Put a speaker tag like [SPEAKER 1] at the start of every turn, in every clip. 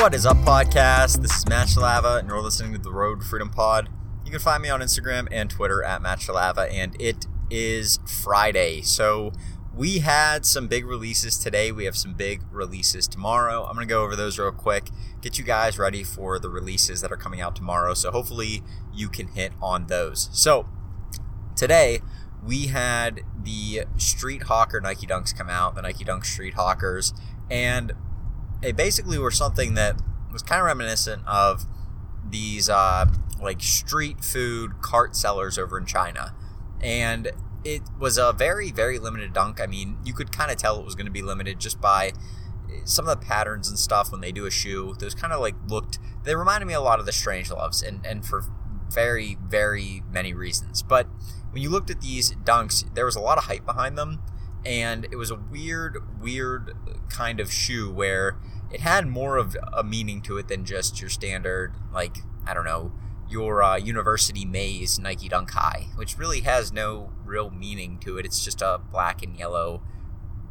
[SPEAKER 1] What is up, podcast? This is Match Lava, and you're listening to the Road Freedom Pod. You can find me on Instagram and Twitter at Match Lava, and it is Friday. So we had some big releases today. We have some big releases tomorrow. I'm going to go over those real quick, get you guys ready for the releases that are coming out tomorrow. So hopefully you can hit on those. So today we had the Street Hawker Nike Dunks come out, the Nike Dunk Street Hawkers, and they basically were something that was kind of reminiscent of these uh, like street food cart sellers over in China. And it was a very, very limited dunk. I mean, you could kind of tell it was going to be limited just by some of the patterns and stuff when they do a shoe. Those kind of like looked, they reminded me a lot of the Strange Loves, and, and for very, very many reasons. But when you looked at these dunks, there was a lot of hype behind them, and it was a weird, weird kind of shoe where it had more of a meaning to it than just your standard, like, I don't know, your uh, University Maize Nike Dunk High, which really has no real meaning to it. It's just a black and yellow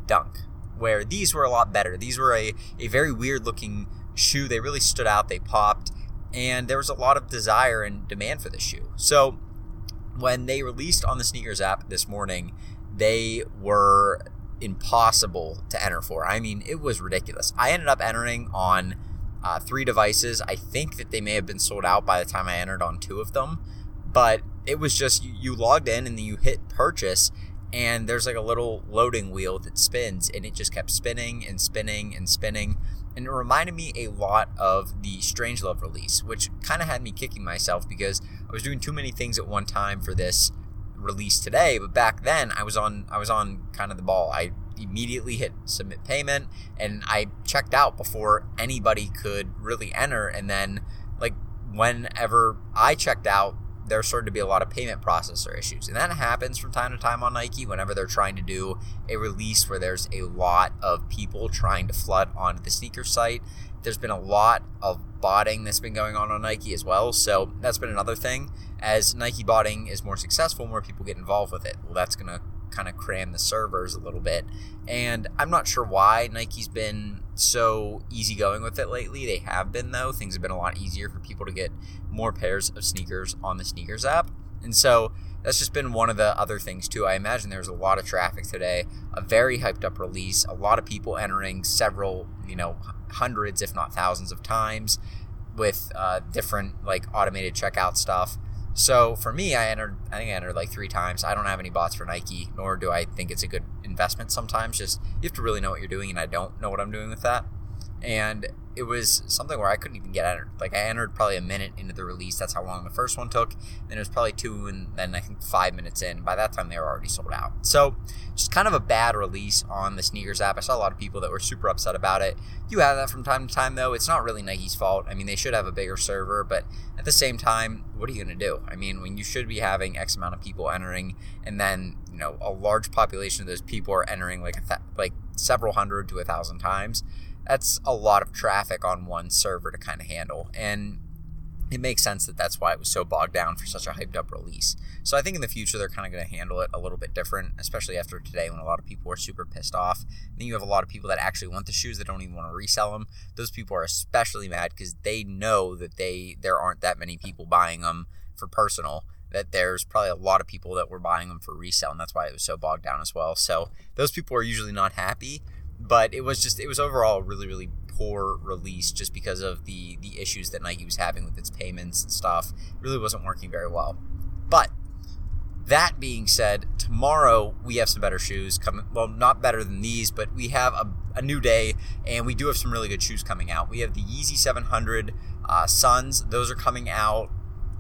[SPEAKER 1] dunk. Where these were a lot better. These were a, a very weird looking shoe. They really stood out, they popped, and there was a lot of desire and demand for this shoe. So when they released on the sneakers app this morning, they were impossible to enter for. I mean, it was ridiculous. I ended up entering on uh, three devices. I think that they may have been sold out by the time I entered on two of them, but it was just you, you logged in and then you hit purchase, and there's like a little loading wheel that spins, and it just kept spinning and spinning and spinning. And it reminded me a lot of the Strangelove release, which kind of had me kicking myself because I was doing too many things at one time for this release today. But back then, I was on I was on kind of the ball. I immediately hit submit payment and I checked out before anybody could really enter. And then, like, whenever I checked out, there started to be a lot of payment processor issues. And that happens from time to time on Nike whenever they're trying to do a release where there's a lot of people trying to flood onto the sneaker site. There's been a lot of botting that's been going on on Nike as well. So that's been another thing. As Nike botting is more successful, more people get involved with it. Well, that's going to kind of cram the servers a little bit. And I'm not sure why Nike's been so easygoing with it lately. They have been, though. Things have been a lot easier for people to get more pairs of sneakers on the sneakers app. And so that's just been one of the other things, too. I imagine there's a lot of traffic today, a very hyped up release, a lot of people entering several, you know, hundreds, if not thousands of times with uh, different like automated checkout stuff. So for me, I entered. I think I entered like three times. I don't have any bots for Nike, nor do I think it's a good investment. Sometimes, just you have to really know what you're doing, and I don't know what I'm doing with that. And it was something where I couldn't even get entered. Like I entered probably a minute into the release. That's how long the first one took. Then it was probably two, and then I think five minutes in. By that time, they were already sold out. So just kind of a bad release on the sneakers app. I saw a lot of people that were super upset about it. You have that from time to time, though. It's not really Nike's fault. I mean, they should have a bigger server, but at the same time, what are you going to do? I mean, when you should be having X amount of people entering, and then you know a large population of those people are entering like a th- like several hundred to a thousand times that's a lot of traffic on one server to kind of handle. And it makes sense that that's why it was so bogged down for such a hyped up release. So I think in the future they're kind of going to handle it a little bit different, especially after today when a lot of people are super pissed off. And then you have a lot of people that actually want the shoes that don't even want to resell them. Those people are especially mad because they know that they there aren't that many people buying them for personal. That there's probably a lot of people that were buying them for resale, and that's why it was so bogged down as well. So those people are usually not happy but it was just it was overall really really poor release just because of the the issues that Nike was having with its payments and stuff. It really wasn't working very well. But that being said, tomorrow we have some better shoes coming. Well, not better than these, but we have a, a new day, and we do have some really good shoes coming out. We have the Yeezy 700 uh, Suns; those are coming out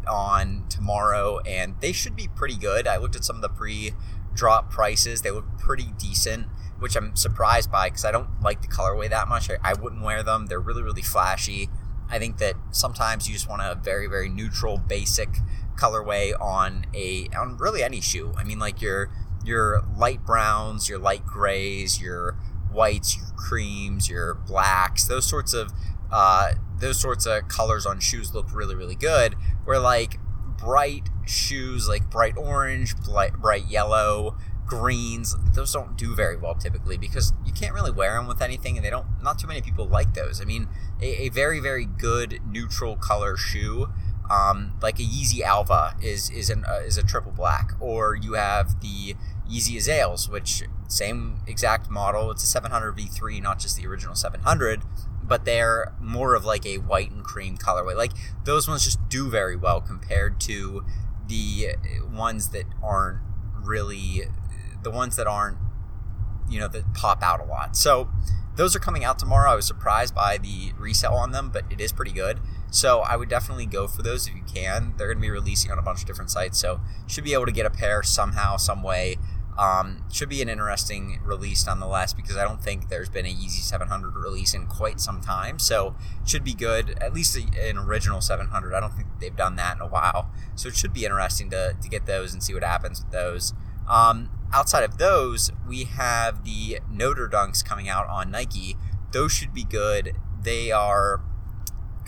[SPEAKER 1] on tomorrow, and they should be pretty good. I looked at some of the pre-drop prices; they look pretty decent which I'm surprised by because I don't like the colorway that much. I, I, wouldn't wear them. They're really, really flashy. I think that sometimes you just want a very, very neutral, basic colorway on a on really any shoe. I mean, like your your light browns, your light grays, your whites, your creams, your blacks, those sorts of uh, those sorts of colors on shoes look really, really good. Where like bright shoes, like bright orange, bright, bright yellow, greens those don't do very well typically because you can't really wear them with anything and they don't not too many people like those i mean a, a very very good neutral color shoe. Um, like a Yeezy Alvah is is an uh, is a triple black, or you have the Yeezy Azaels, which same exact model. It's a 700 V3, not just the original 700, but they're more of like a white and cream colorway. Like those ones just do very well compared to the ones that aren't really the ones that aren't you know that pop out a lot. So those are coming out tomorrow. I was surprised by the resale on them, but it is pretty good. So I would definitely go for those if you can. They're going to be releasing on a bunch of different sites, so should be able to get a pair somehow, some way. Um, should be an interesting release nonetheless because I don't think there's been a Yeezy 700 release in quite some time. So should be good. At least an original 700. I don't think they've done that in a while. So it should be interesting to, to get those and see what happens with those. Um, outside of those, we have the Notre Dunks coming out on Nike. Those should be good. They are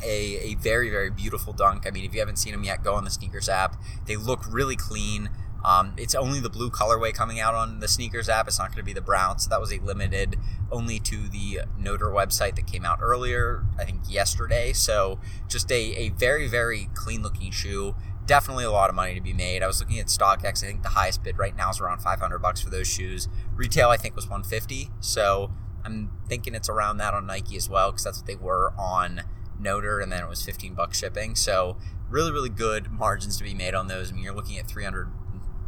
[SPEAKER 1] a, a very, very beautiful dunk. I mean, if you haven't seen them yet, go on the sneakers app. They look really clean. Um, it's only the blue colorway coming out on the sneakers app. It's not going to be the brown. So that was a limited only to the Notre website that came out earlier, I think yesterday. So just a, a very, very clean looking shoe. Definitely a lot of money to be made. I was looking at StockX. I think the highest bid right now is around 500 bucks for those shoes. Retail, I think, was 150. So I'm thinking it's around that on Nike as well because that's what they were on Notre, and then it was 15 bucks shipping. So really, really good margins to be made on those. I mean, you're looking at 300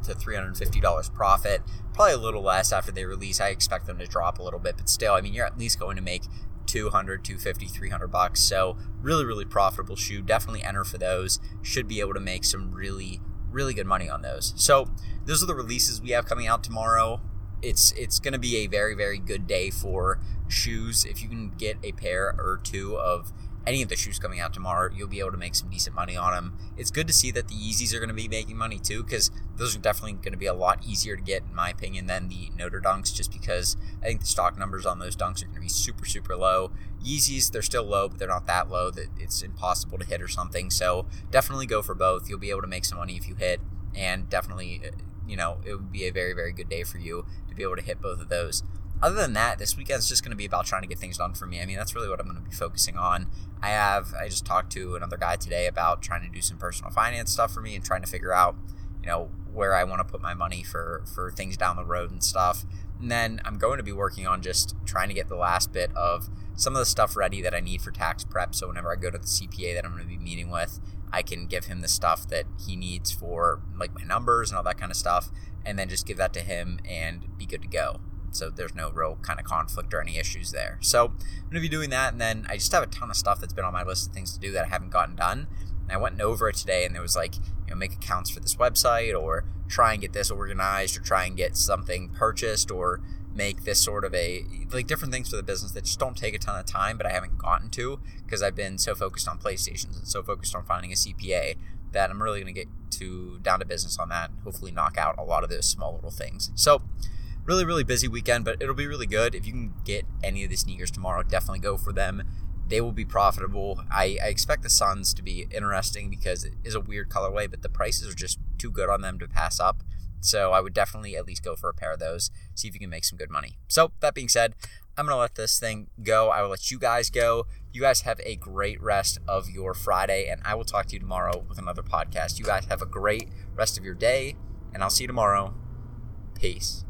[SPEAKER 1] to $350 profit. Probably a little less after they release. I expect them to drop a little bit, but still, I mean, you're at least going to make 200, 250, 300 bucks. So, really, really profitable shoe. Definitely enter for those. Should be able to make some really, really good money on those. So, those are the releases we have coming out tomorrow. It's it's going to be a very, very good day for shoes. If you can get a pair or two of any of the shoes coming out tomorrow, you'll be able to make some decent money on them. It's good to see that the Yeezys are going to be making money too, because those are definitely going to be a lot easier to get, in my opinion, than the Notre Dunks, just because I think the stock numbers on those dunks are going to be super, super low. Yeezys, they're still low, but they're not that low that it's impossible to hit or something. So definitely go for both. You'll be able to make some money if you hit, and definitely, uh, you know, it would be a very, very good day for you to be able to hit both of those other than that, this weekend's just going to be about trying to get things done for me. I mean, that's really what I'm going to be focusing on. I have, I just talked to another guy today about trying to do some personal finance stuff for me and trying to figure out, you know, where I want to put my money for, for things down the road and stuff. And then I'm going to be working on just trying to get the last bit of some of the stuff ready that I need for tax prep. So whenever I go to the CPA that I'm going to be meeting with, I can give him the stuff that he needs for like my numbers and all that kind of stuff, and then just give that to him and be good to go so there's no real kind of conflict or any issues there. So I'm to be doing that, and then I just have a ton of stuff that's been on my list of things to do that I haven't gotten done. And I went over it today, and there was like, you know, make accounts for this website, or try and get this organized, or try and get something purchased, or make this sort of a like different things for the business that just don't take a ton of time, but I haven't gotten to because I've been so focused on PlayStations and so focused on finding a CPA that I'm really going to get to down to business on that. and Hopefully, knock out a lot of those small little things. So really, really busy weekend, but it'll be really good. If you can get any of the sneakers tomorrow, definitely go for them. They will be profitable. I, I expect the Suns to be interesting because it is a weird colorway, but the prices are just too good on them to pass up. So I would definitely at least go for a pair of those, see if you can make some good money. So, that being said, I'm going to let this thing go. I will let you guys go. You guys have a great rest of your Friday, and I will talk to you tomorrow with another podcast. You guys have a great rest of your day, and I'll see you tomorrow. Peace.